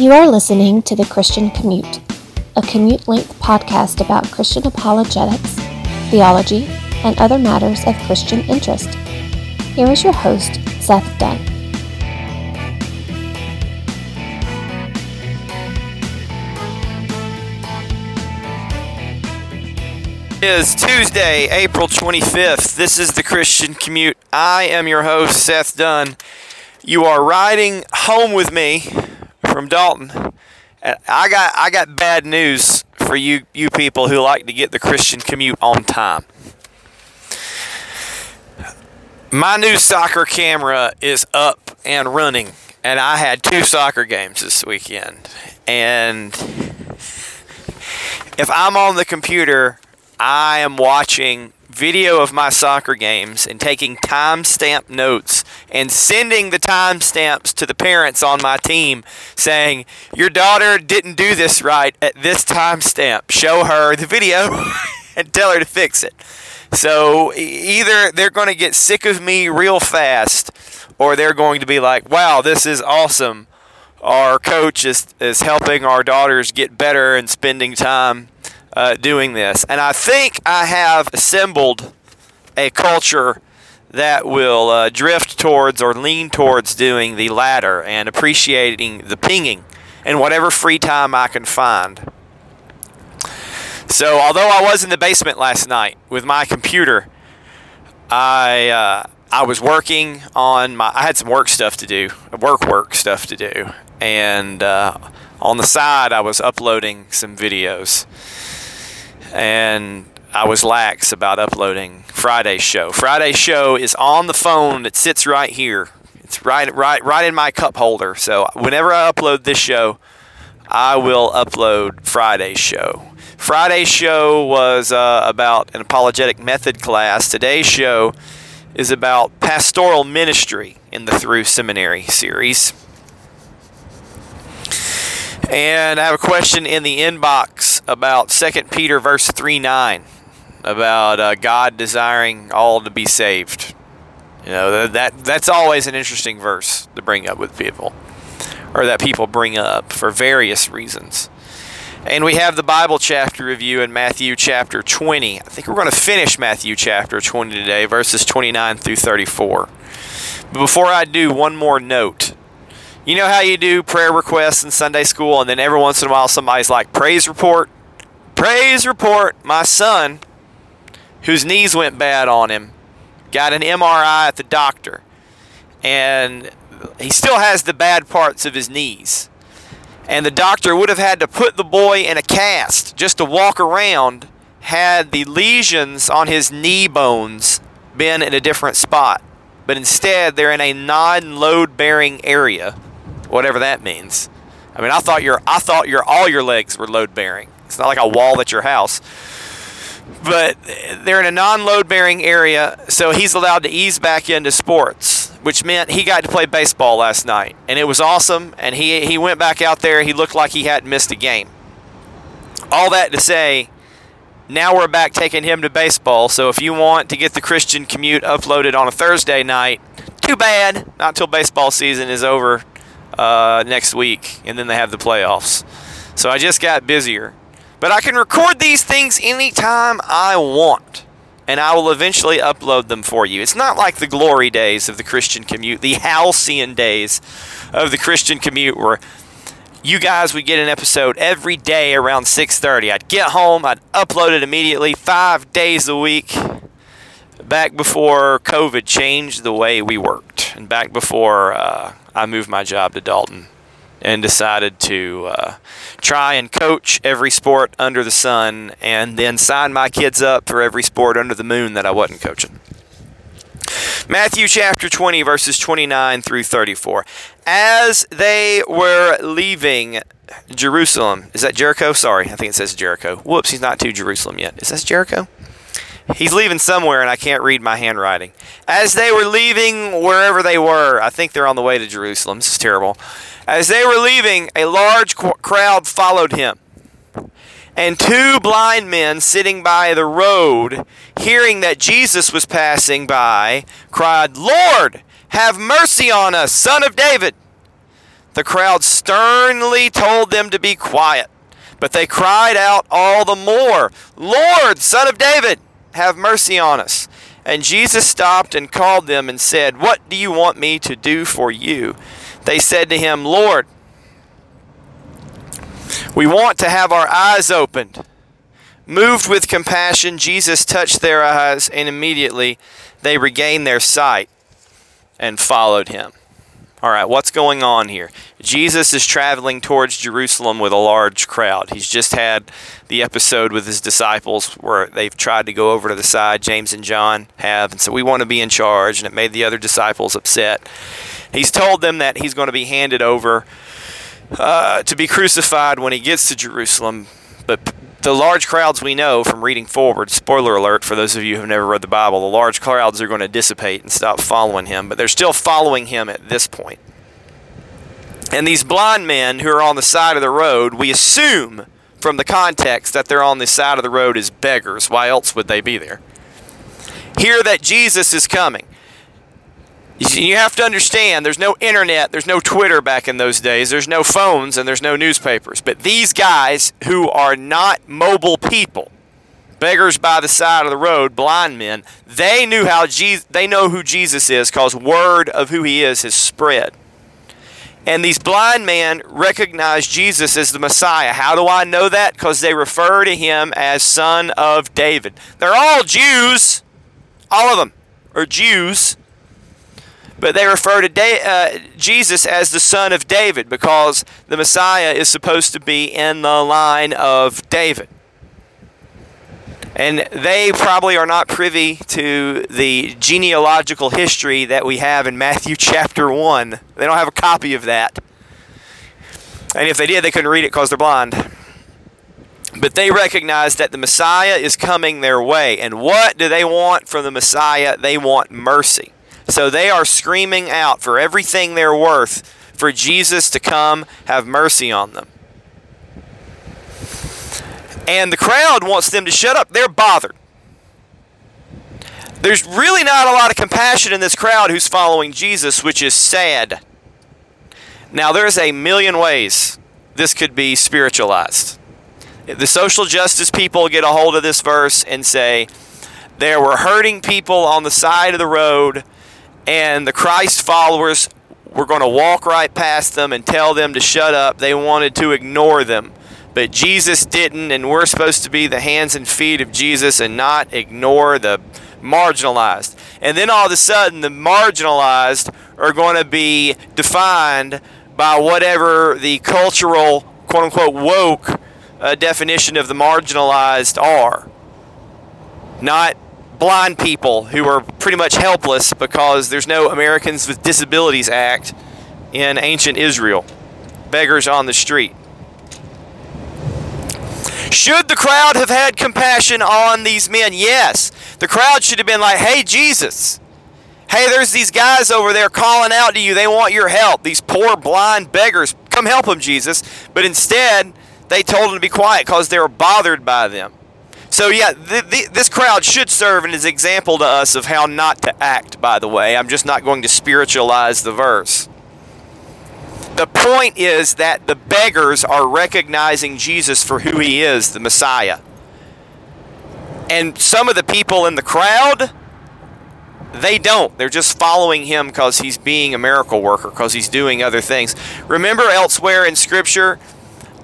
You are listening to The Christian Commute, a commute length podcast about Christian apologetics, theology, and other matters of Christian interest. Here is your host, Seth Dunn. It is Tuesday, April 25th. This is the Christian Commute. I am your host, Seth Dunn. You are riding home with me from Dalton. And I got I got bad news for you you people who like to get the Christian Commute on time. My new soccer camera is up and running, and I had two soccer games this weekend. And if I'm on the computer, I am watching video of my soccer games and taking timestamp notes and sending the timestamps to the parents on my team saying, Your daughter didn't do this right at this timestamp. Show her the video and tell her to fix it. So either they're going to get sick of me real fast or they're going to be like, Wow, this is awesome. Our coach is, is helping our daughters get better and spending time uh, doing this. And I think I have assembled a culture that will uh, drift towards or lean towards doing the latter and appreciating the pinging in whatever free time I can find. So, although I was in the basement last night with my computer, I uh, I was working on my. I had some work stuff to do, work work stuff to do, and uh, on the side I was uploading some videos and I was lax about uploading Friday's show. Friday's show is on the phone. that sits right here. It's right, right, right in my cup holder. So whenever I upload this show, I will upload Friday's show. Friday's show was uh, about an apologetic method class. Today's show is about pastoral ministry in the Through Seminary series. And I have a question in the inbox about 2 Peter verse 3 9 about uh, God desiring all to be saved. You know, that that's always an interesting verse to bring up with people or that people bring up for various reasons. And we have the Bible chapter review in Matthew chapter 20. I think we're going to finish Matthew chapter 20 today, verses 29 through 34. But before I do, one more note. You know how you do prayer requests in Sunday school, and then every once in a while somebody's like, Praise report, praise report. My son, whose knees went bad on him, got an MRI at the doctor, and he still has the bad parts of his knees. And the doctor would have had to put the boy in a cast just to walk around had the lesions on his knee bones been in a different spot. But instead, they're in a non load bearing area whatever that means. I mean, I thought your I thought your all your legs were load bearing. It's not like a wall at your house. But they're in a non-load bearing area, so he's allowed to ease back into sports, which meant he got to play baseball last night, and it was awesome. And he he went back out there. He looked like he hadn't missed a game. All that to say, now we're back taking him to baseball. So if you want to get the Christian commute uploaded on a Thursday night, too bad. Not till baseball season is over uh, next week, and then they have the playoffs. So I just got busier. But I can record these things anytime I want, and I will eventually upload them for you. It's not like the glory days of the Christian commute, the halcyon days of the Christian commute, where you guys would get an episode every day around 6:30. I'd get home, I'd upload it immediately, five days a week. Back before COVID changed the way we worked, and back before uh, I moved my job to Dalton and decided to uh, try and coach every sport under the sun and then sign my kids up for every sport under the moon that I wasn't coaching. Matthew chapter 20, verses 29 through 34. As they were leaving Jerusalem, is that Jericho? Sorry, I think it says Jericho. Whoops, he's not to Jerusalem yet. Is that Jericho? He's leaving somewhere, and I can't read my handwriting. As they were leaving wherever they were, I think they're on the way to Jerusalem. This is terrible. As they were leaving, a large crowd followed him. And two blind men sitting by the road, hearing that Jesus was passing by, cried, Lord, have mercy on us, son of David. the crowd sternly told them to be quiet. But they cried out all the more, Lord, Son of David, have mercy on us. And Jesus stopped and called them and said, What do you want me to do for you? They said to him, Lord, we want to have our eyes opened. Moved with compassion, Jesus touched their eyes, and immediately they regained their sight and followed him. All right, what's going on here? Jesus is traveling towards Jerusalem with a large crowd. He's just had the episode with his disciples where they've tried to go over to the side, James and John have, and so we want to be in charge, and it made the other disciples upset. He's told them that he's going to be handed over uh, to be crucified when he gets to Jerusalem, but the large crowds we know from reading forward, spoiler alert for those of you who've never read the Bible, the large crowds are going to dissipate and stop following him, but they're still following him at this point. And these blind men who are on the side of the road, we assume from the context that they're on the side of the road as beggars. Why else would they be there? Hear that Jesus is coming. You have to understand there's no internet, there's no Twitter back in those days, there's no phones, and there's no newspapers. But these guys who are not mobile people, beggars by the side of the road, blind men, they knew how Jesus, they know who Jesus is because word of who he is has spread. And these blind men recognize Jesus as the Messiah. How do I know that? Because they refer to him as Son of David. They're all Jews. All of them are Jews. But they refer to da- uh, Jesus as the son of David because the Messiah is supposed to be in the line of David. And they probably are not privy to the genealogical history that we have in Matthew chapter 1. They don't have a copy of that. And if they did, they couldn't read it because they're blind. But they recognize that the Messiah is coming their way. And what do they want from the Messiah? They want mercy. So they are screaming out for everything they're worth for Jesus to come have mercy on them. And the crowd wants them to shut up. They're bothered. There's really not a lot of compassion in this crowd who's following Jesus, which is sad. Now, there's a million ways this could be spiritualized. The social justice people get a hold of this verse and say, there were hurting people on the side of the road and the Christ followers were going to walk right past them and tell them to shut up. They wanted to ignore them. But Jesus didn't, and we're supposed to be the hands and feet of Jesus and not ignore the marginalized. And then all of a sudden, the marginalized are going to be defined by whatever the cultural, quote unquote, woke uh, definition of the marginalized are. Not blind people who are pretty much helpless because there's no Americans with Disabilities Act in ancient Israel. Beggars on the street. Should the crowd have had compassion on these men? Yes. The crowd should have been like, hey, Jesus, hey, there's these guys over there calling out to you. They want your help. These poor blind beggars. Come help them, Jesus. But instead, they told them to be quiet because they were bothered by them. So, yeah, th- th- this crowd should serve as an example to us of how not to act, by the way. I'm just not going to spiritualize the verse. The point is that the beggars are recognizing Jesus for who he is, the Messiah. And some of the people in the crowd, they don't. They're just following him because he's being a miracle worker, because he's doing other things. Remember elsewhere in Scripture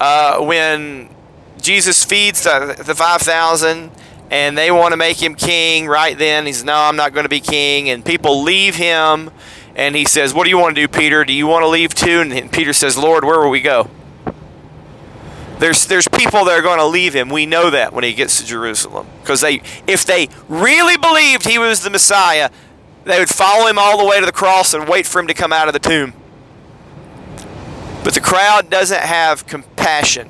uh, when Jesus feeds the, the 5,000 and they want to make him king right then. He's, no, I'm not going to be king. And people leave him. And he says, What do you want to do, Peter? Do you want to leave too? And Peter says, Lord, where will we go? There's, there's people that are going to leave him. We know that when he gets to Jerusalem. Because they, if they really believed he was the Messiah, they would follow him all the way to the cross and wait for him to come out of the tomb. But the crowd doesn't have compassion.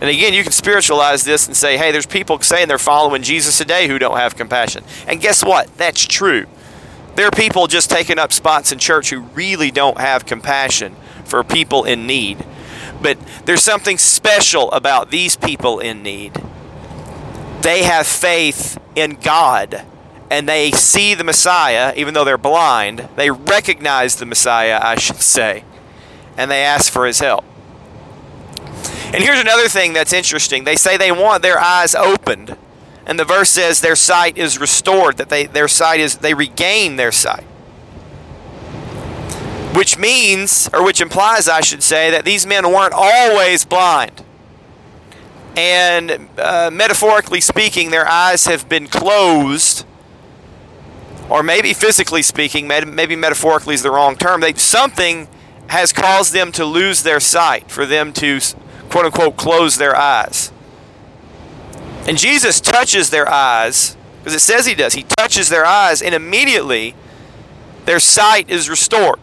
And again, you can spiritualize this and say, hey, there's people saying they're following Jesus today who don't have compassion. And guess what? That's true. There are people just taking up spots in church who really don't have compassion for people in need. But there's something special about these people in need. They have faith in God and they see the Messiah, even though they're blind. They recognize the Messiah, I should say. and they ask for his help. And here's another thing that's interesting. They say they want their eyes opened. And the verse says their sight is restored, that they their sight is they regain their sight. Which means, or which implies, I should say, that these men weren't always blind. And uh, metaphorically speaking, their eyes have been closed or maybe physically speaking, maybe metaphorically is the wrong term. They, something has caused them to lose their sight, for them to quote unquote close their eyes. And Jesus touches their eyes, because it says he does. He touches their eyes, and immediately their sight is restored.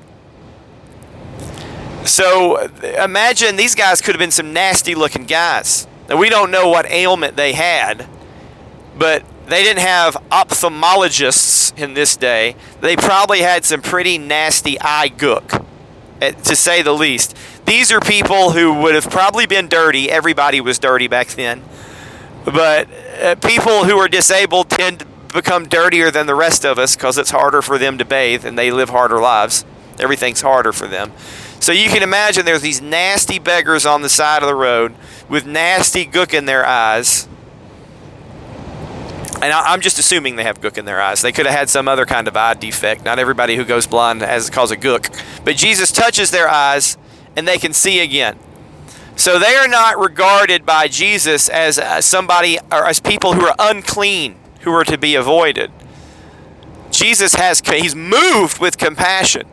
So imagine these guys could have been some nasty looking guys. Now, we don't know what ailment they had, but they didn't have ophthalmologists in this day. They probably had some pretty nasty eye gook, to say the least. These are people who would have probably been dirty. Everybody was dirty back then. But uh, people who are disabled tend to become dirtier than the rest of us because it's harder for them to bathe and they live harder lives. Everything's harder for them. So you can imagine there's these nasty beggars on the side of the road with nasty gook in their eyes and I, am just assuming they have gook in their eyes. They could have had some other kind of eye defect. Not everybody who goes blind has cause a gook. But Jesus touches their eyes and they can see again. So they are not regarded by Jesus as uh, somebody or as people who are unclean, who are to be avoided. Jesus has he's moved with compassion.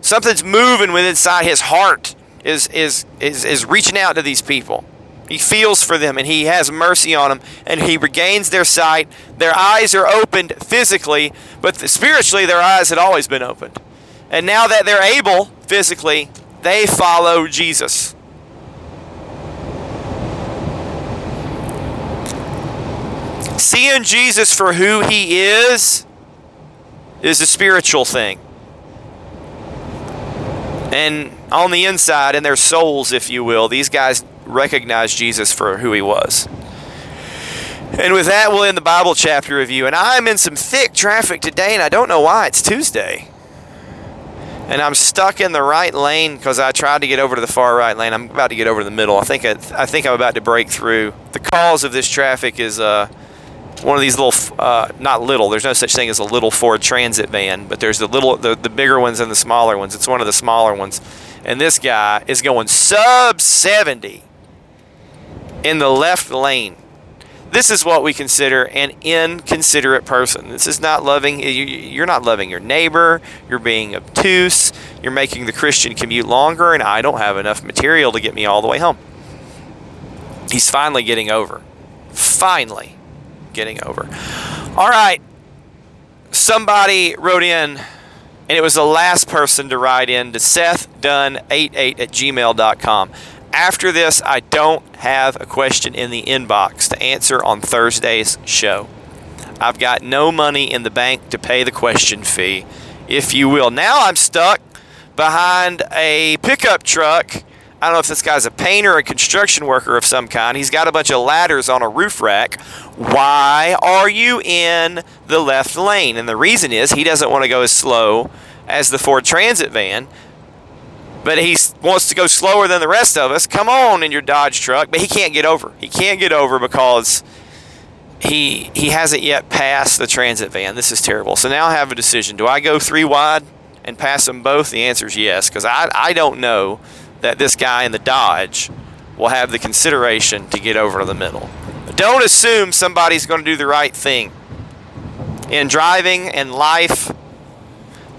Something's moving within inside his heart is is is is reaching out to these people. He feels for them and he has mercy on them and he regains their sight. Their eyes are opened physically, but spiritually their eyes had always been opened. And now that they're able physically, they follow Jesus. Seeing Jesus for who he is is a spiritual thing. And on the inside, in their souls, if you will, these guys recognize Jesus for who he was. And with that, we'll end the Bible chapter review. And I'm in some thick traffic today, and I don't know why. It's Tuesday. And I'm stuck in the right lane because I tried to get over to the far right lane. I'm about to get over to the middle. I think I, I think I'm about to break through. The cause of this traffic is uh, one of these little, uh, not little. There's no such thing as a little Ford Transit van, but there's the little, the, the bigger ones and the smaller ones. It's one of the smaller ones, and this guy is going sub 70 in the left lane. This is what we consider an inconsiderate person. This is not loving, you're not loving your neighbor, you're being obtuse, you're making the Christian commute longer, and I don't have enough material to get me all the way home. He's finally getting over. Finally getting over. All right. Somebody wrote in, and it was the last person to write in to SethDunn88 at gmail.com. After this, I don't have a question in the inbox to answer on Thursday's show. I've got no money in the bank to pay the question fee, if you will. Now I'm stuck behind a pickup truck. I don't know if this guy's a painter or a construction worker of some kind. He's got a bunch of ladders on a roof rack. Why are you in the left lane? And the reason is he doesn't want to go as slow as the Ford Transit van but he wants to go slower than the rest of us. Come on in your Dodge truck, but he can't get over. He can't get over because he he hasn't yet passed the transit van. This is terrible. So now I have a decision. Do I go three wide and pass them both? The answer is yes, because I I don't know that this guy in the Dodge will have the consideration to get over to the middle. Don't assume somebody's going to do the right thing. In driving and life,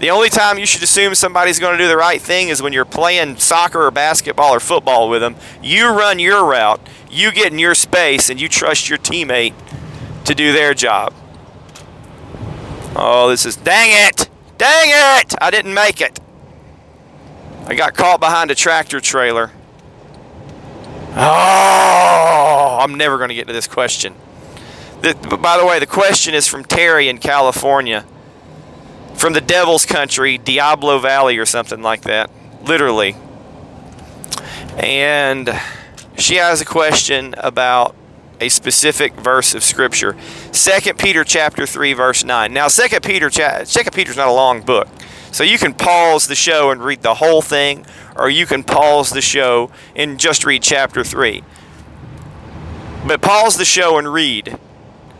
the only time you should assume somebody's going to do the right thing is when you're playing soccer or basketball or football with them. You run your route, you get in your space, and you trust your teammate to do their job. Oh, this is. Dang it! Dang it! I didn't make it. I got caught behind a tractor trailer. Oh, I'm never going to get to this question. The, by the way, the question is from Terry in California from the Devil's Country, Diablo Valley, or something like that, literally. And she has a question about a specific verse of scripture. 2 Peter chapter 3 verse 9. Now 2 Peter 2 Peter's not a long book. So you can pause the show and read the whole thing or you can pause the show and just read chapter 3. But pause the show and read.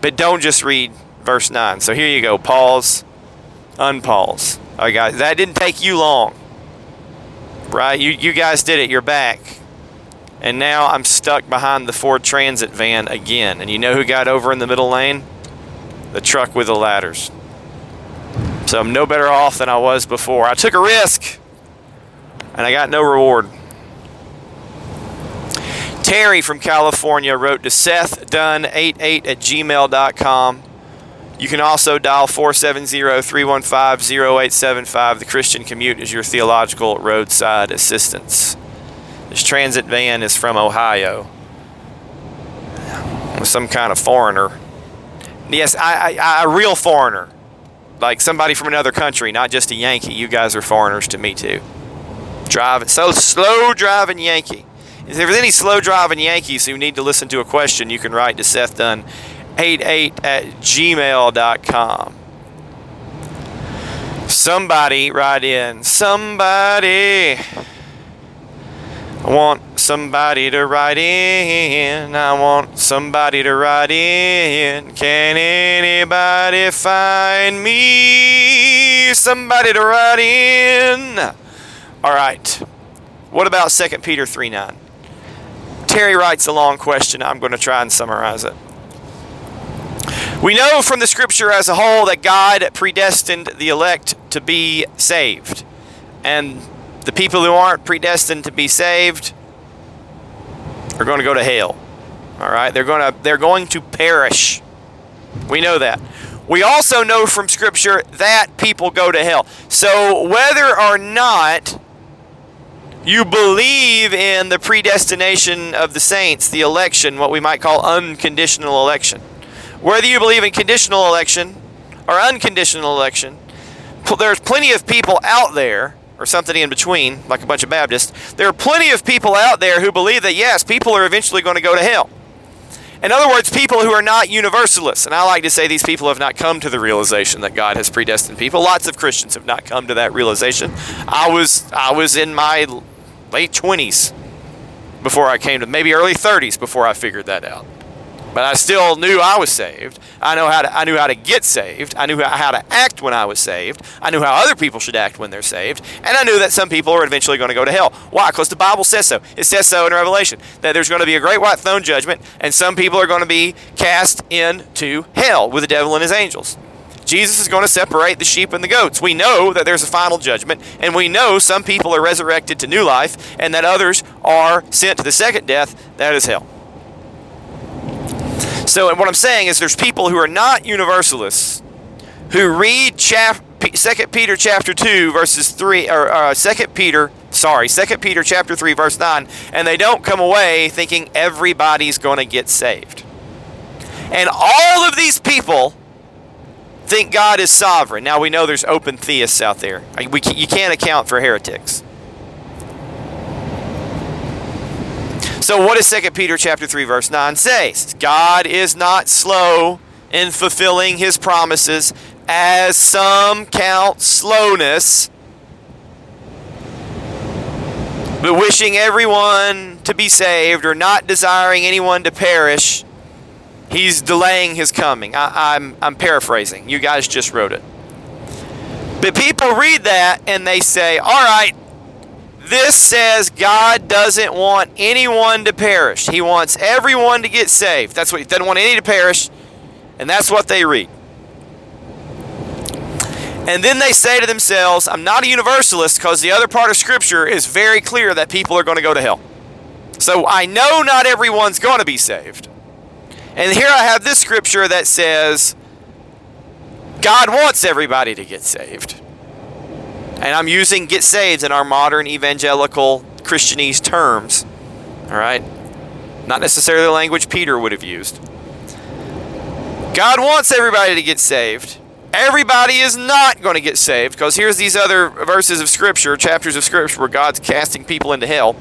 But don't just read verse 9. So here you go. Pause, unpause. All right, guys. That didn't take you long. Right? You, you guys did it. You're back. And now I'm stuck behind the Ford Transit van again. And you know who got over in the middle lane? The truck with the ladders. So I'm no better off than I was before. I took a risk and I got no reward. Terry from California wrote to SethDunn88 at gmail.com. You can also dial 470-315-0875. The Christian Commute is your theological roadside assistance. This transit van is from Ohio. Some kind of foreigner. Yes, I, I, a real foreigner. Like somebody from another country, not just a Yankee. You guys are foreigners to me too. Driving so slow driving Yankee. If there's any slow driving Yankees who need to listen to a question, you can write to Seth Dunn 88 at gmail.com. Somebody write in. Somebody. I want somebody to write in. I want somebody to write in. Can anybody find me somebody to write in? All right. What about 2 Peter 3 9? Terry writes a long question. I'm going to try and summarize it. We know from the scripture as a whole that God predestined the elect to be saved. And the people who aren't predestined to be saved are going to go to hell. All right? They're going to they're going to perish. We know that. We also know from scripture that people go to hell. So whether or not you believe in the predestination of the saints, the election, what we might call unconditional election. Whether you believe in conditional election or unconditional election, there's plenty of people out there, or something in between, like a bunch of Baptists. There are plenty of people out there who believe that, yes, people are eventually going to go to hell. In other words, people who are not universalists. And I like to say these people have not come to the realization that God has predestined people. Lots of Christians have not come to that realization. I was I was in my late 20s before I came to maybe early 30s before I figured that out. But I still knew I was saved. I know how to, I knew how to get saved. I knew how to act when I was saved. I knew how other people should act when they're saved. And I knew that some people are eventually going to go to hell. Why? Because the Bible says so. It says so in Revelation that there's going to be a great white throne judgment, and some people are going to be cast into hell with the devil and his angels. Jesus is going to separate the sheep and the goats. We know that there's a final judgment, and we know some people are resurrected to new life, and that others are sent to the second death, that is hell. So, what I'm saying is, there's people who are not universalists who read chap- 2 Peter chapter 2 verses 3 or uh, 2 Peter sorry 2 Peter chapter 3 verse 9 and they don't come away thinking everybody's going to get saved. And all of these people think God is sovereign. Now we know there's open theists out there. We, you can't account for heretics. So what does 2 Peter chapter 3 verse 9 say? God is not slow in fulfilling his promises as some count slowness but wishing everyone to be saved or not desiring anyone to perish he's delaying his coming. I, I'm, I'm paraphrasing. You guys just wrote it. But people read that and they say all right this says God doesn't want anyone to perish. He wants everyone to get saved. That's what he doesn't want any to perish. And that's what they read. And then they say to themselves, I'm not a universalist because the other part of Scripture is very clear that people are going to go to hell. So I know not everyone's going to be saved. And here I have this Scripture that says, God wants everybody to get saved. And I'm using get saved in our modern evangelical Christianese terms. All right? Not necessarily the language Peter would have used. God wants everybody to get saved. Everybody is not going to get saved because here's these other verses of Scripture, chapters of Scripture where God's casting people into hell.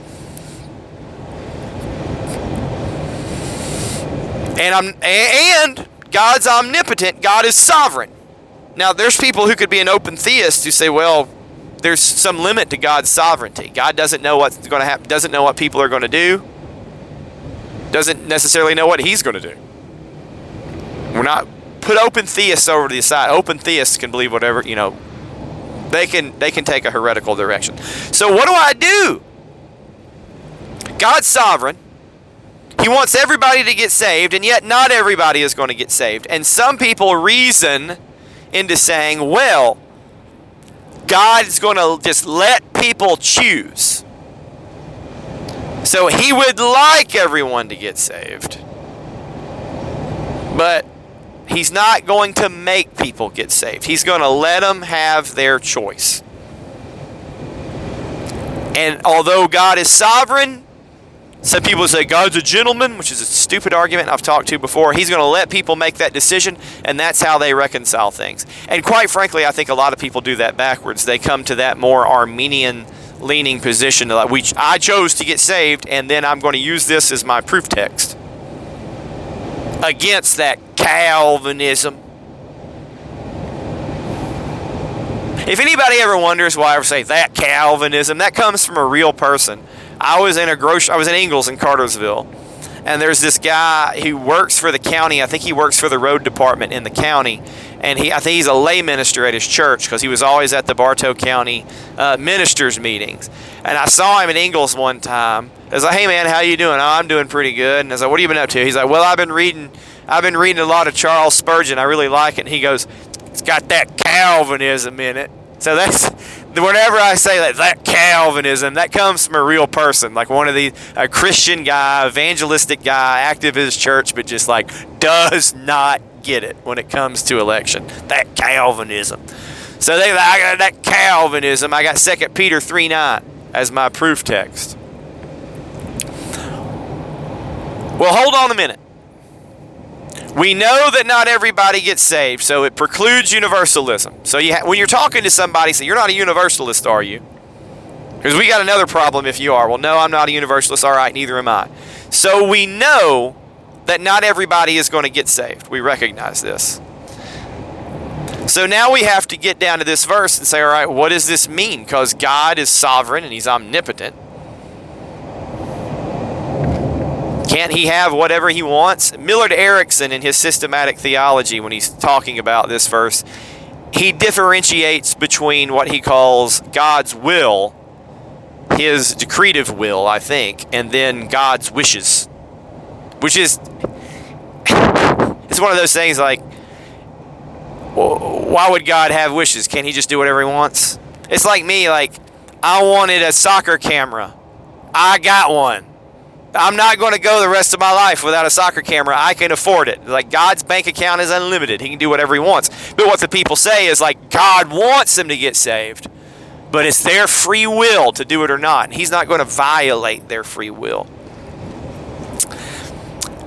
And I'm and God's omnipotent, God is sovereign. Now there's people who could be an open theist who say, well, there's some limit to God's sovereignty. God doesn't know what's going to happen, doesn't know what people are going to do, doesn't necessarily know what he's going to do. We're not put open theists over to the side. Open theists can believe whatever, you know, they can they can take a heretical direction. So what do I do? God's sovereign. He wants everybody to get saved, and yet not everybody is going to get saved. And some people reason into saying, well, God is going to just let people choose. So he would like everyone to get saved. But he's not going to make people get saved. He's going to let them have their choice. And although God is sovereign, some people say God's a gentleman, which is a stupid argument I've talked to before. He's going to let people make that decision, and that's how they reconcile things. And quite frankly, I think a lot of people do that backwards. They come to that more Arminian leaning position, like we, I chose to get saved, and then I'm going to use this as my proof text against that Calvinism. If anybody ever wonders why I ever say that Calvinism, that comes from a real person. I was in a grocery, I was in Ingles in Cartersville, and there's this guy who works for the county. I think he works for the road department in the county, and he I think he's a lay minister at his church because he was always at the Bartow County uh, ministers meetings. And I saw him in Ingles one time. I was like, "Hey man, how you doing?" "Oh, I'm doing pretty good." And I was like, "What have you been up to?" He's like, "Well, I've been reading, I've been reading a lot of Charles Spurgeon. I really like it." And he goes, "It's got that Calvinism in it." So that's whenever I say that that Calvinism, that comes from a real person, like one of the a Christian guy, evangelistic guy, active in his church, but just like does not get it when it comes to election. That Calvinism. So they I got that Calvinism. I got Second Peter three nine as my proof text. Well, hold on a minute. We know that not everybody gets saved, so it precludes universalism. So you ha- when you're talking to somebody, say, You're not a universalist, are you? Because we got another problem if you are. Well, no, I'm not a universalist. All right, neither am I. So we know that not everybody is going to get saved. We recognize this. So now we have to get down to this verse and say, all right, what does this mean? Because God is sovereign and He's omnipotent. Can't he have whatever he wants? Millard Erickson, in his systematic theology, when he's talking about this verse, he differentiates between what he calls God's will, his decretive will, I think, and then God's wishes. Which is, it's one of those things like, why would God have wishes? Can't he just do whatever he wants? It's like me, like, I wanted a soccer camera. I got one. I'm not going to go the rest of my life without a soccer camera. I can afford it. Like God's bank account is unlimited. He can do whatever he wants. But what the people say is like God wants them to get saved. But it's their free will to do it or not. He's not going to violate their free will.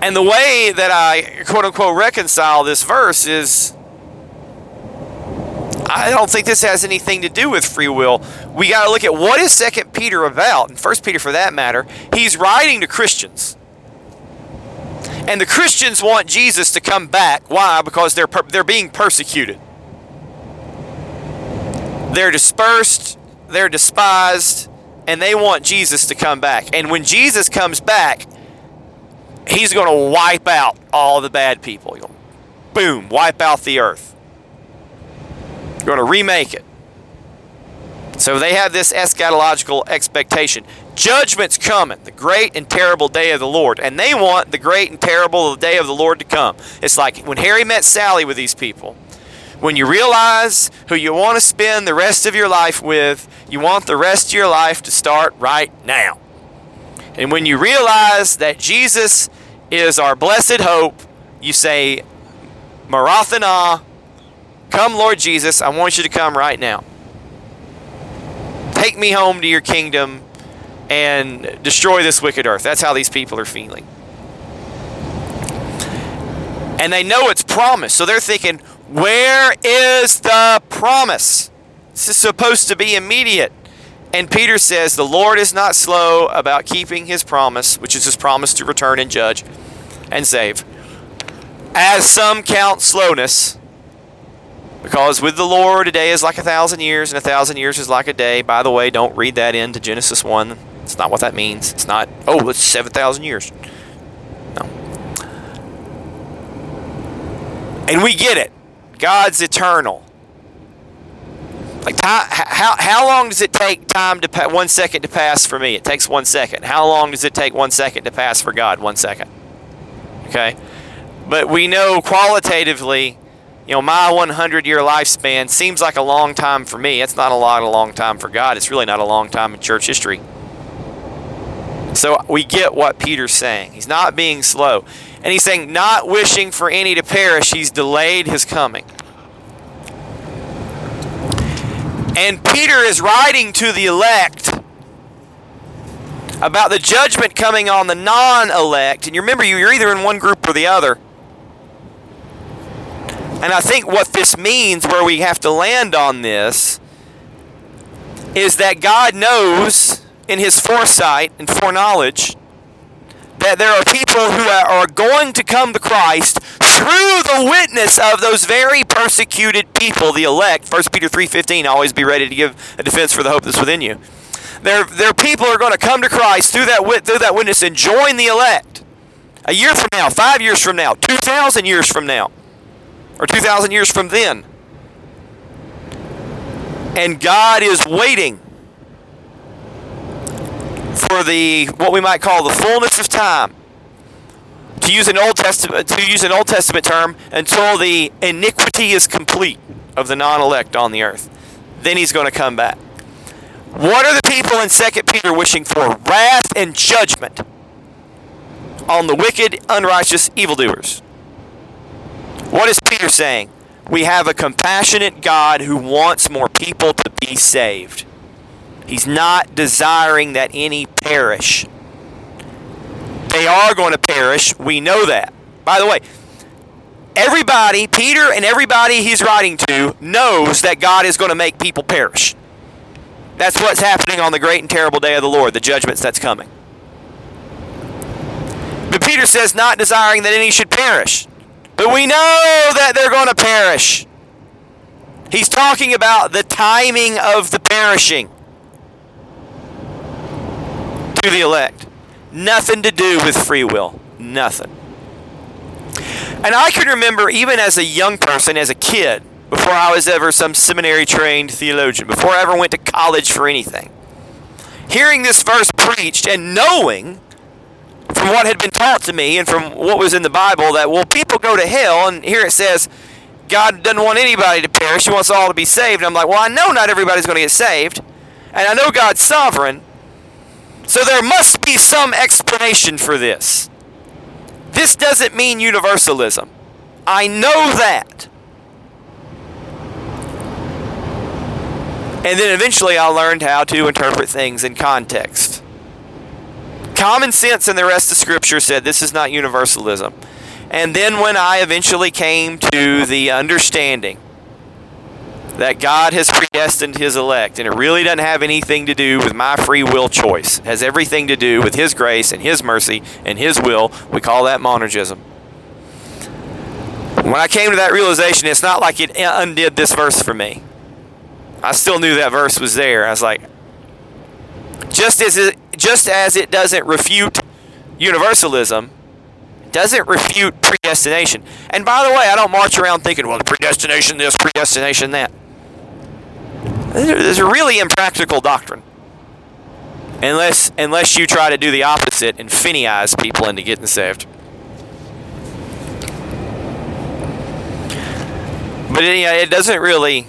And the way that I quote unquote reconcile this verse is I don't think this has anything to do with free will. We got to look at what is Second Peter about, and First Peter for that matter. He's writing to Christians, and the Christians want Jesus to come back. Why? Because they're they're being persecuted. They're dispersed. They're despised, and they want Jesus to come back. And when Jesus comes back, He's going to wipe out all the bad people. Boom, wipe out the earth going to remake it. So they have this eschatological expectation. Judgment's coming, the great and terrible day of the Lord. And they want the great and terrible day of the Lord to come. It's like when Harry met Sally with these people. When you realize who you want to spend the rest of your life with, you want the rest of your life to start right now. And when you realize that Jesus is our blessed hope, you say, Maranatha, Come, Lord Jesus, I want you to come right now. Take me home to your kingdom and destroy this wicked earth. That's how these people are feeling. And they know it's promised. So they're thinking, where is the promise? This is supposed to be immediate. And Peter says, The Lord is not slow about keeping his promise, which is his promise to return and judge and save. as some count slowness. Because with the Lord, a day is like a thousand years, and a thousand years is like a day. By the way, don't read that into Genesis 1. It's not what that means. It's not, oh, it's 7,000 years. No. And we get it. God's eternal. Like time, how how long does it take time to pa- one second to pass for me? It takes one second. How long does it take one second to pass for God? One second. Okay, but we know qualitatively, you know, my 100 year lifespan seems like a long time for me. It's not a lot, a long time for God. It's really not a long time in church history. So we get what Peter's saying. He's not being slow. And he's saying, not wishing for any to perish, he's delayed his coming. And Peter is writing to the elect about the judgment coming on the non elect. And you remember, you're either in one group or the other. And I think what this means, where we have to land on this, is that God knows in His foresight and foreknowledge that there are people who are going to come to Christ through the witness of those very persecuted people, the elect. 1 Peter 3.15, always be ready to give a defense for the hope that's within you. There are people are going to come to Christ through that, through that witness and join the elect. A year from now, five years from now, 2,000 years from now, or 2,000 years from then. And God is waiting for the what we might call the fullness of time. To use an Old Testament to use an Old Testament term, until the iniquity is complete of the non-elect on the earth. Then he's going to come back. What are the people in 2 Peter wishing for? Wrath and judgment on the wicked, unrighteous evildoers. What is Peter saying? We have a compassionate God who wants more people to be saved. He's not desiring that any perish. They are going to perish. We know that. By the way, everybody, Peter and everybody he's writing to, knows that God is going to make people perish. That's what's happening on the great and terrible day of the Lord, the judgments that's coming. But Peter says, not desiring that any should perish. But we know that they're going to perish. He's talking about the timing of the perishing to the elect. Nothing to do with free will. Nothing. And I can remember, even as a young person, as a kid, before I was ever some seminary trained theologian, before I ever went to college for anything, hearing this verse preached and knowing from what had been taught to me and from what was in the Bible that, well, people go to hell, and here it says, God doesn't want anybody to perish. He wants all to be saved. And I'm like, well, I know not everybody's going to get saved. And I know God's sovereign. So there must be some explanation for this. This doesn't mean universalism. I know that. And then eventually I learned how to interpret things in context. Common sense and the rest of Scripture said this is not universalism. And then when I eventually came to the understanding that God has predestined his elect, and it really doesn't have anything to do with my free will choice. It has everything to do with his grace and his mercy and his will. We call that monergism. When I came to that realization, it's not like it undid this verse for me. I still knew that verse was there. I was like, just as it, just as it doesn't refute universalism, doesn't refute predestination. And by the way, I don't march around thinking, well, predestination this, predestination that. There's a really impractical doctrine. Unless unless you try to do the opposite and Finneyise people into getting saved. But it, it doesn't really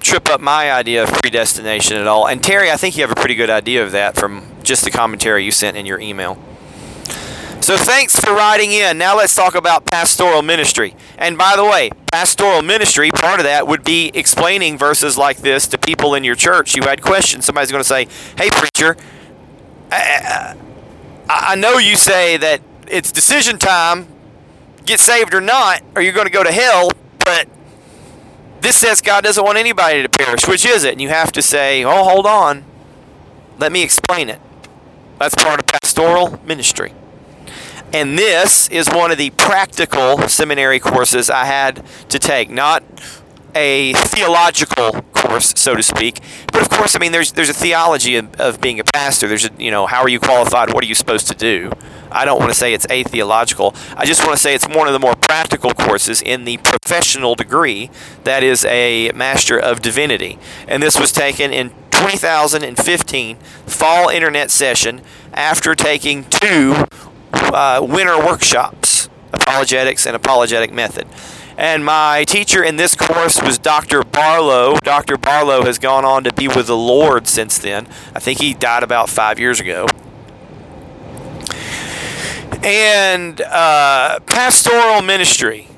trip up my idea of predestination at all. And Terry, I think you have a pretty good idea of that from just the commentary you sent in your email. So thanks for writing in. Now let's talk about pastoral ministry. And by the way, pastoral ministry, part of that would be explaining verses like this to people in your church. You had questions. Somebody's going to say, "Hey, preacher, I, I know you say that it's decision time, get saved or not, or you're going to go to hell, but this says God doesn't want anybody to perish. Which is it?" And you have to say, "Oh, hold on. Let me explain it." That's part of pastoral ministry. And this is one of the practical seminary courses I had to take, not a theological course, so to speak. But of course, I mean, there's there's a theology of, of being a pastor. There's a, you know, how are you qualified? What are you supposed to do? I don't want to say it's atheological. I just want to say it's one of the more practical courses in the professional degree that is a Master of Divinity. And this was taken in 2015 fall internet session after taking two uh, winter workshops, apologetics and apologetic method. And my teacher in this course was Dr. Barlow. Dr. Barlow has gone on to be with the Lord since then. I think he died about five years ago. And uh, pastoral ministry.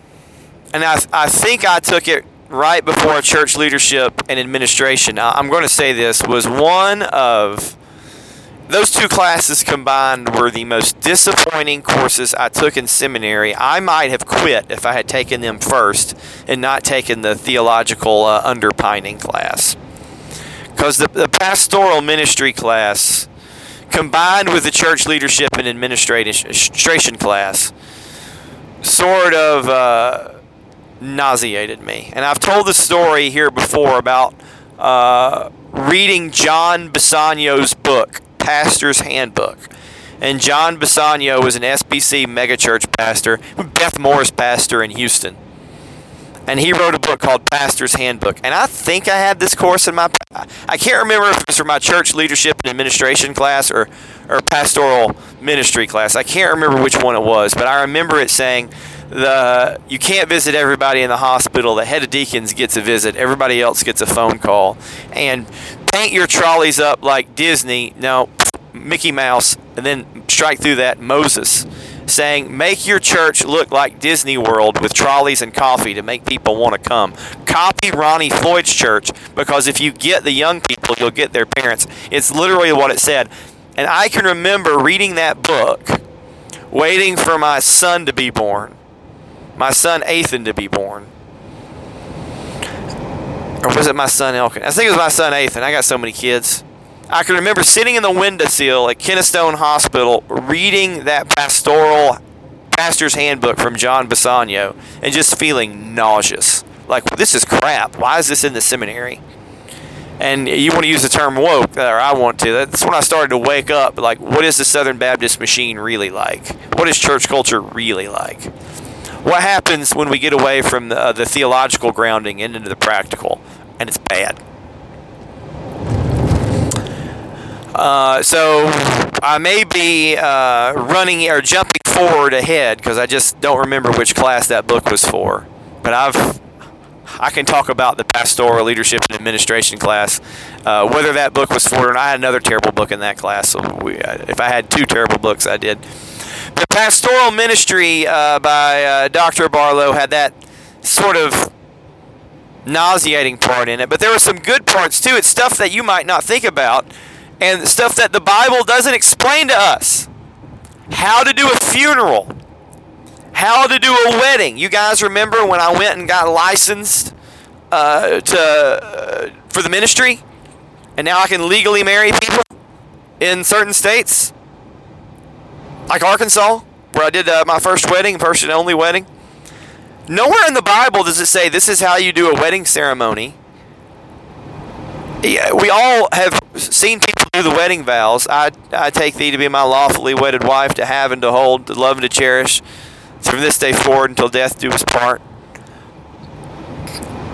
And I, I think I took it right before church leadership and administration. I'm going to say this was one of those two classes combined were the most disappointing courses I took in seminary. I might have quit if I had taken them first and not taken the theological uh, underpining class. Because the, the pastoral ministry class, combined with the church leadership and administration class, sort of uh, nauseated me. And I've told the story here before about uh, reading John Bisagno's book Pastor's Handbook. And John Bisagno was an SBC megachurch pastor, Beth Morris pastor in Houston. And he wrote a book called Pastor's Handbook. And I think I had this course in my I can't remember if it was for my church leadership and administration class or or pastoral ministry class. I can't remember which one it was, but I remember it saying the you can't visit everybody in the hospital. The head of deacons gets a visit. Everybody else gets a phone call. And paint your trolleys up like Disney. No, Mickey Mouse, and then strike through that Moses, saying, Make your church look like Disney World with trolleys and coffee to make people want to come. Copy Ronnie Floyd's church because if you get the young people, you'll get their parents. It's literally what it said. And I can remember reading that book, waiting for my son to be born, my son Ethan to be born. Or was it my son Elkin? I think it was my son Ethan. I got so many kids. I can remember sitting in the windowsill at Kennestone Hospital reading that pastoral pastor's handbook from John Bisagno and just feeling nauseous. Like, this is crap. Why is this in the seminary? And you want to use the term woke, uh, or I want to. That's when I started to wake up. Like, what is the Southern Baptist machine really like? What is church culture really like? What happens when we get away from the, uh, the theological grounding and into the practical? And it's bad. Uh, so I may be uh, running or jumping forward ahead because I just don't remember which class that book was for. But I've I can talk about the pastoral leadership and administration class, uh, whether that book was for. And I had another terrible book in that class. So we, uh, if I had two terrible books, I did. The pastoral ministry uh, by uh, Dr. Barlow had that sort of nauseating part in it, but there were some good parts too. It's stuff that you might not think about and stuff that the Bible doesn't explain to us. How to do a funeral, how to do a wedding. You guys remember when I went and got licensed uh, to uh, for the ministry, and now I can legally marry people in certain states, like Arkansas, where I did uh, my first wedding, first and only wedding. Nowhere in the Bible does it say this is how you do a wedding ceremony. Yeah, we all have seen people do the wedding vows. I, I take thee to be my lawfully wedded wife, to have and to hold, to love and to cherish, from this day forward until death do us part.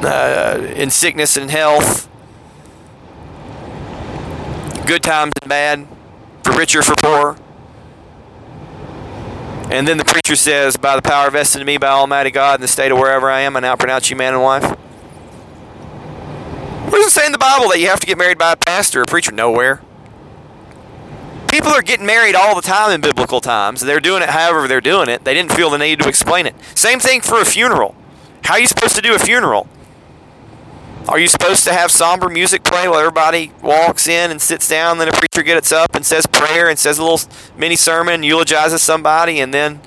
Uh, in sickness and health, good times and bad, for richer, for poor. And then the preacher says, By the power vested in me by Almighty God in the state of wherever I am, I now pronounce you man and wife. Where does it say in the Bible that you have to get married by a pastor or a preacher? Nowhere. People are getting married all the time in biblical times. They're doing it however they're doing it. They didn't feel the need to explain it. Same thing for a funeral. How are you supposed to do a funeral? Are you supposed to have somber music play while everybody walks in and sits down? Then a preacher gets up and says prayer and says a little mini sermon, eulogizes somebody, and then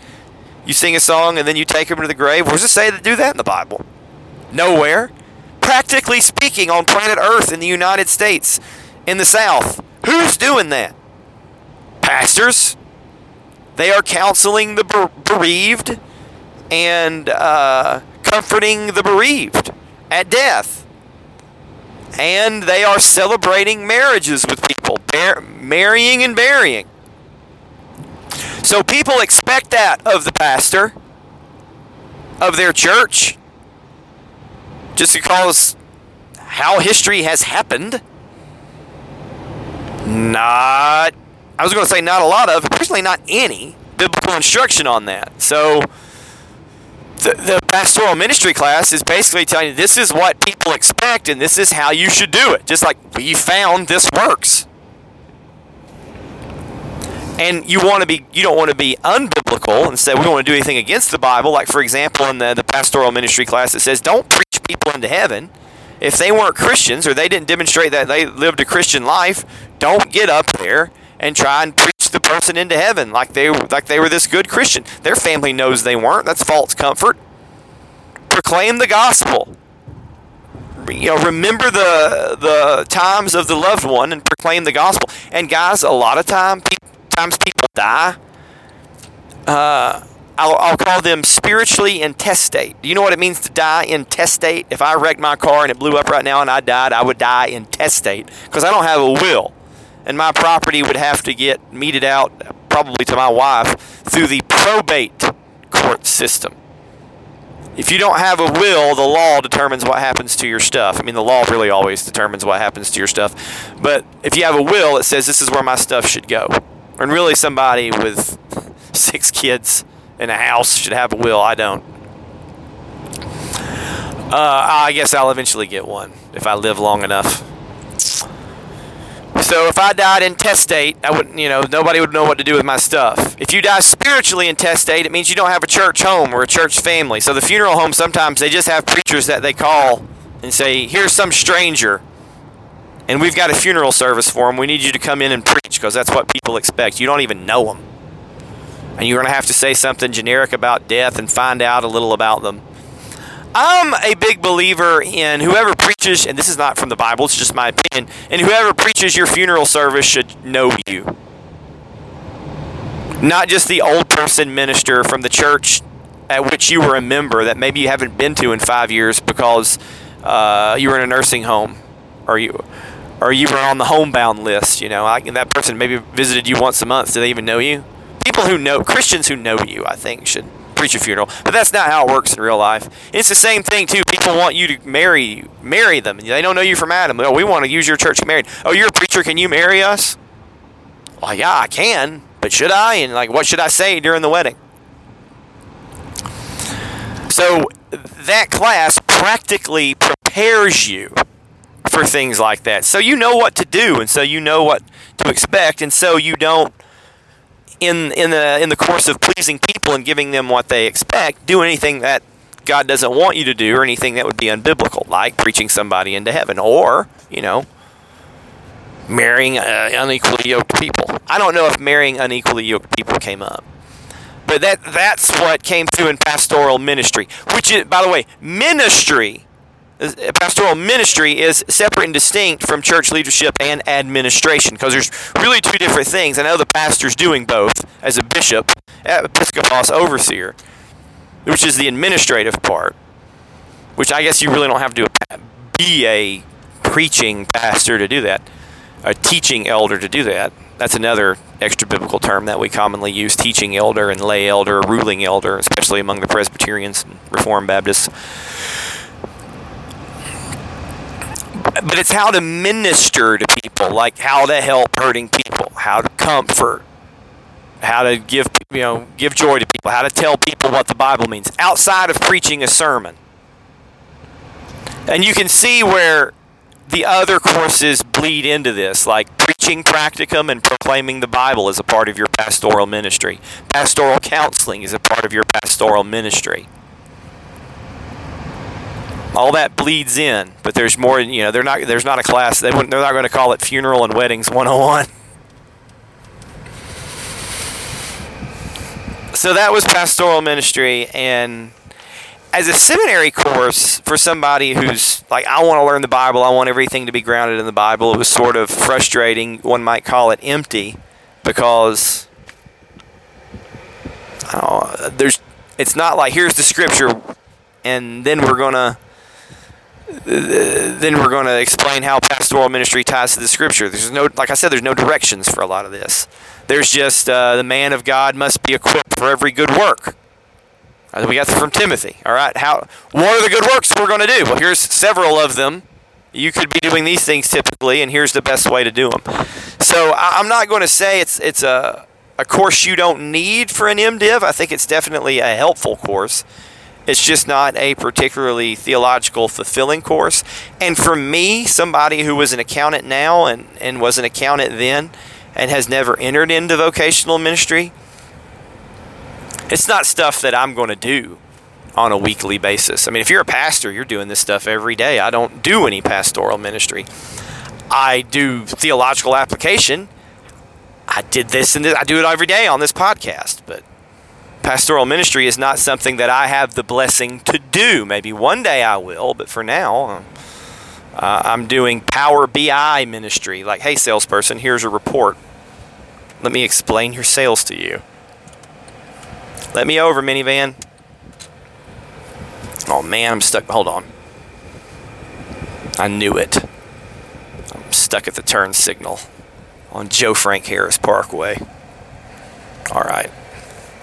you sing a song and then you take them to the grave. Where does it say to do that in the Bible? Nowhere practically speaking, on planet Earth in the United States, in the South. Who's doing that? Pastors. They are counseling the bereaved and uh, comforting the bereaved at death. And they are celebrating marriages with people, bar- marrying and burying. So people expect that of the pastor, of their church, just because how history has happened. Not, I was going to say not a lot of, personally not any biblical instruction on that. So the, the pastoral ministry class is basically telling you this is what people expect and this is how you should do it. Just like we found this works. And you want to be you don't want to be unbiblical and say we don't want to do anything against the Bible. Like for example, in the, the pastoral ministry class it says don't preach people into heaven. If they weren't Christians or they didn't demonstrate that they lived a Christian life, don't get up there and try and preach the person into heaven like they like they were this good Christian. Their family knows they weren't. That's false comfort. Proclaim the gospel. You know, remember the the times of the loved one and proclaim the gospel. And guys, a lot of time, times people die. Uh, I'll, I'll call them spiritually intestate. Do you know what it means to die intestate? If I wrecked my car and it blew up right now and I died, I would die intestate because I don't have a will and my property would have to get meted out probably to my wife through the probate court system. If you don't have a will, the law determines what happens to your stuff. I mean, the law really always determines what happens to your stuff. But if you have a will, it says this is where my stuff should go. And really, somebody with six kids in a house should have a will. I don't. Uh, I guess I'll eventually get one if I live long enough. So if I died intestate, I wouldn't, you know, nobody would know what to do with my stuff. If you die spiritually intestate, it means you don't have a church home or a church family. So the funeral home sometimes they just have preachers that they call and say, "Here's some stranger, and we've got a funeral service for him. We need you to come in and preach because that's what people expect. You don't even know them, and you're going to have to say something generic about death and find out a little about them." I'm a big believer in whoever preaches, and this is not from the Bible, it's just my opinion, and whoever preaches your funeral service should know you. Not just the old person minister from the church at which you were a member that maybe you haven't been to in five years because uh, you were in a nursing home or you or you were on the homebound list. You know, like, that person maybe visited you once a month. Do they even know you? People who know Christians who know you, I think, should preach a funeral, but that's not how it works in real life. It's the same thing too. People want you to marry marry them. They don't know you from Adam. Oh, we want to use your church to marry. Oh, you're a preacher. Can you marry us? Well, yeah, I can, but should I? And like, what should I say during the wedding? So that class practically prepares you for things like that. So you know what to do, and so you know what to expect, and so you don't in in the in the course of pleasing people and giving them what they expect, do anything that God doesn't want you to do or anything that would be unbiblical, like preaching somebody into heaven or, you know, marrying uh, unequally yoked people. I don't know if marrying unequally yoked people came up. But that that's what came through in pastoral ministry, which is by the way, ministry Uh, pastoral ministry is separate and distinct from church leadership and administration because there's really two different things. I know the pastor's doing both as a bishop, uh, episcopos, overseer, which is the administrative part, which I guess you really don't have to be a preaching pastor to do that, a teaching elder to do that. That's another extra biblical term that we commonly use teaching elder and lay elder, ruling elder, especially among the Presbyterians and Reformed Baptists. But it's how to minister to people, like how to help hurting people, how to comfort, how to give you know give joy to people, how to tell people what the Bible means outside of preaching a sermon. And you can see where the other courses bleed into this, like preaching practicum and proclaiming the Bible is a part of your pastoral ministry. Pastoral counseling is a part of your pastoral ministry all that bleeds in. But there's more. You know, they're not. There's not a class. They they're not going to call it funeral and weddings 101. So that was pastoral ministry, and as a seminary course for somebody who's like, I want to learn the Bible. I want everything to be grounded in the Bible. It was sort of frustrating. One might call it empty, because there's it's not like here's the scripture and then we're gonna then we're going to explain how pastoral ministry ties to the scripture. There's no, like I said, there's no directions for a lot of this. There's just uh, the man of God must be equipped for every good work. We got from Timothy. All right, how? What are the good works we're going to do? Well, here's several of them. You could be doing these things typically, and here's the best way to do them. So I'm not going to say it's it's a a course you don't need for an MDiv. I think it's definitely a helpful course. It's just not a particularly theological fulfilling course. And for me, somebody who was an accountant now and, and was an accountant then and has never entered into vocational ministry, it's not stuff that I'm going to do on a weekly basis. I mean, if you're a pastor, you're doing this stuff every day. I don't do any pastoral ministry. I do theological application. I did this and this. I do it every day on this podcast, but pastoral ministry is not something that I have the blessing to do. Maybe one day I will, but for now, uh, I'm doing Power BI ministry. Like, hey, salesperson, here's a report. Let me explain your sales to you. Let me over, minivan. Oh man, I'm stuck. Hold on. I knew it. I'm stuck at the turn signal on Joe Frank Harris Parkway. All right.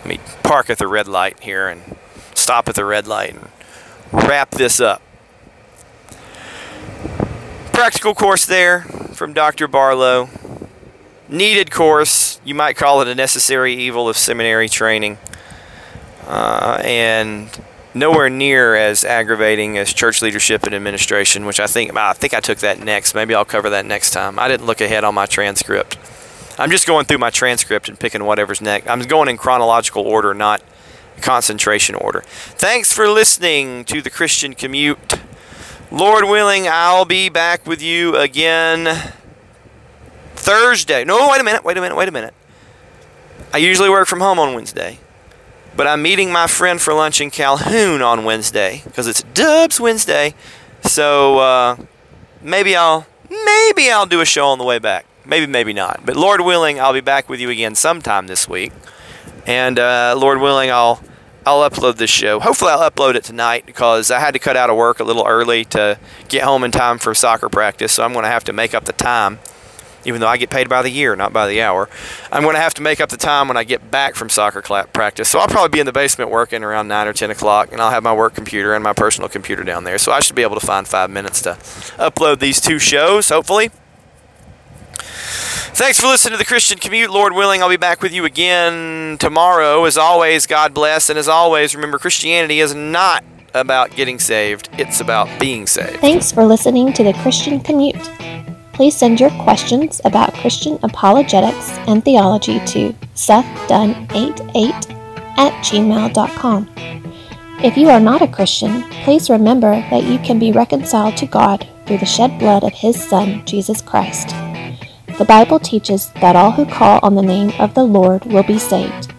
Let me park at the red light here and stop at the red light and wrap this up. Practical course there from Dr. Barlow. Needed course. You might call it a necessary evil of seminary training. Uh, and nowhere near as aggravating as church leadership and administration, which I think I think I took that next. Maybe I'll cover that next time. I didn't look ahead on my transcript. I'm just going through my transcript and picking whatever's next. I'm going in chronological order, not concentration order. Thanks for listening to the Christian Commute. Lord willing, I'll be back with you again Thursday. No, wait a minute, wait a minute, wait a minute. I usually work from home on Wednesday, but I'm meeting my friend for lunch in Calhoun on Wednesday because it's Dubs Wednesday. So uh, maybe I'll maybe I'll do a show on the way back. Maybe, maybe not. But Lord willing, I'll be back with you again sometime this week. And uh, Lord willing, I'll I'll upload this show. Hopefully, I'll upload it tonight because I had to cut out of work a little early to get home in time for soccer practice. So I'm going to have to make up the time, even though I get paid by the year, not by the hour. I'm going to have to make up the time when I get back from soccer practice. So I'll probably be in the basement working around 9 or 10 o'clock, and I'll have my work computer and my personal computer down there. So I should be able to find five minutes to upload these two shows, hopefully. Thanks for listening to the Christian Commute. Lord willing, I'll be back with you again tomorrow. As always, God bless. And as always, remember Christianity is not about getting saved, it's about being saved. Thanks for listening to the Christian Commute. Please send your questions about Christian apologetics and theology to sethdunn88 at gmail.com. If you are not a Christian, please remember that you can be reconciled to God through the shed blood of His Son, Jesus Christ. The Bible teaches that all who call on the name of the Lord will be saved.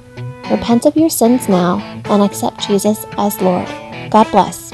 Repent of your sins now and accept Jesus as Lord. God bless.